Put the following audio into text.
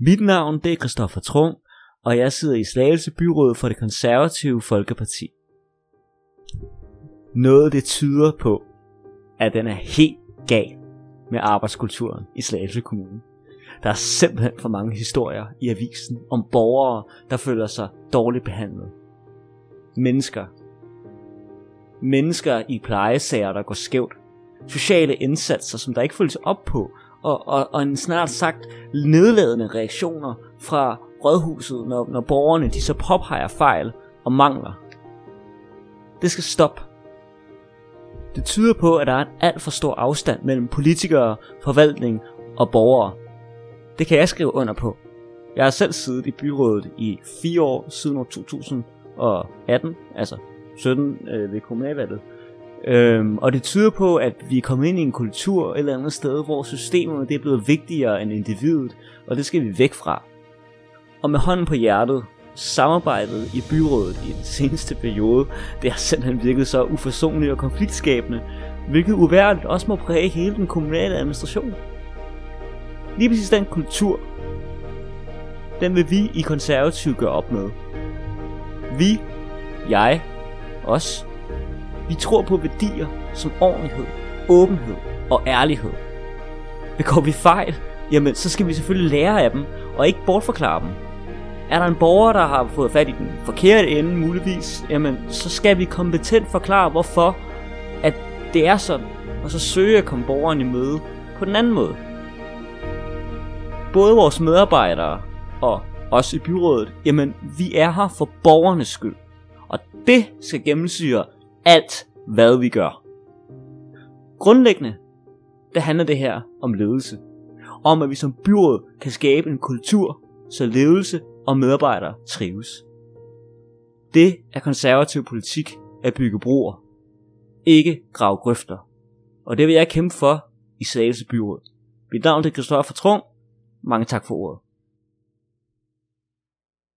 Mit navn det er Christoffer Trung, og jeg sidder i Slagelse Byråd for det konservative Folkeparti. Noget det tyder på, at den er helt gal med arbejdskulturen i Slagelse Kommune. Der er simpelthen for mange historier i avisen om borgere, der føler sig dårligt behandlet. Mennesker. Mennesker i plejesager, der går skævt. Sociale indsatser, som der ikke følges op på, og, og, og en snart sagt nedladende reaktioner fra rådhuset, når, når borgerne de så påpeger fejl og mangler. Det skal stoppe. Det tyder på, at der er en alt for stor afstand mellem politikere, forvaltning og borgere. Det kan jeg skrive under på. Jeg har selv siddet i byrådet i fire år siden år 2018, altså 17 øh, ved kommunalvalget. Øhm, og det tyder på, at vi er kommet ind i en kultur et eller andet sted, hvor systemet det er blevet vigtigere end individet, og det skal vi væk fra. Og med hånden på hjertet, samarbejdet i byrådet i den seneste periode, det har simpelthen virket så uforsonligt og konfliktskabende, hvilket uværligt også må præge hele den kommunale administration. Lige præcis den kultur, den vil vi i konservativ gøre op med. Vi, jeg, os, vi tror på værdier som ordentlighed, åbenhed og ærlighed. Begår vi fejl, jamen så skal vi selvfølgelig lære af dem, og ikke bortforklare dem. Er der en borger, der har fået fat i den forkerte ende muligvis, jamen så skal vi kompetent forklare, hvorfor at det er sådan, og så søge at komme borgeren i møde på den anden måde. Både vores medarbejdere og os i byrådet, jamen vi er her for borgernes skyld. Og det skal gennemsyre alt, hvad vi gør. Grundlæggende, der handler det her om ledelse. Om at vi som byråd kan skabe en kultur, så ledelse og medarbejdere trives. Det er konservativ politik at bygge broer, ikke grave grøfter. Og det vil jeg kæmpe for i Slagelse Byråd. Mit navn er Christoffer Trung. Mange tak for ordet.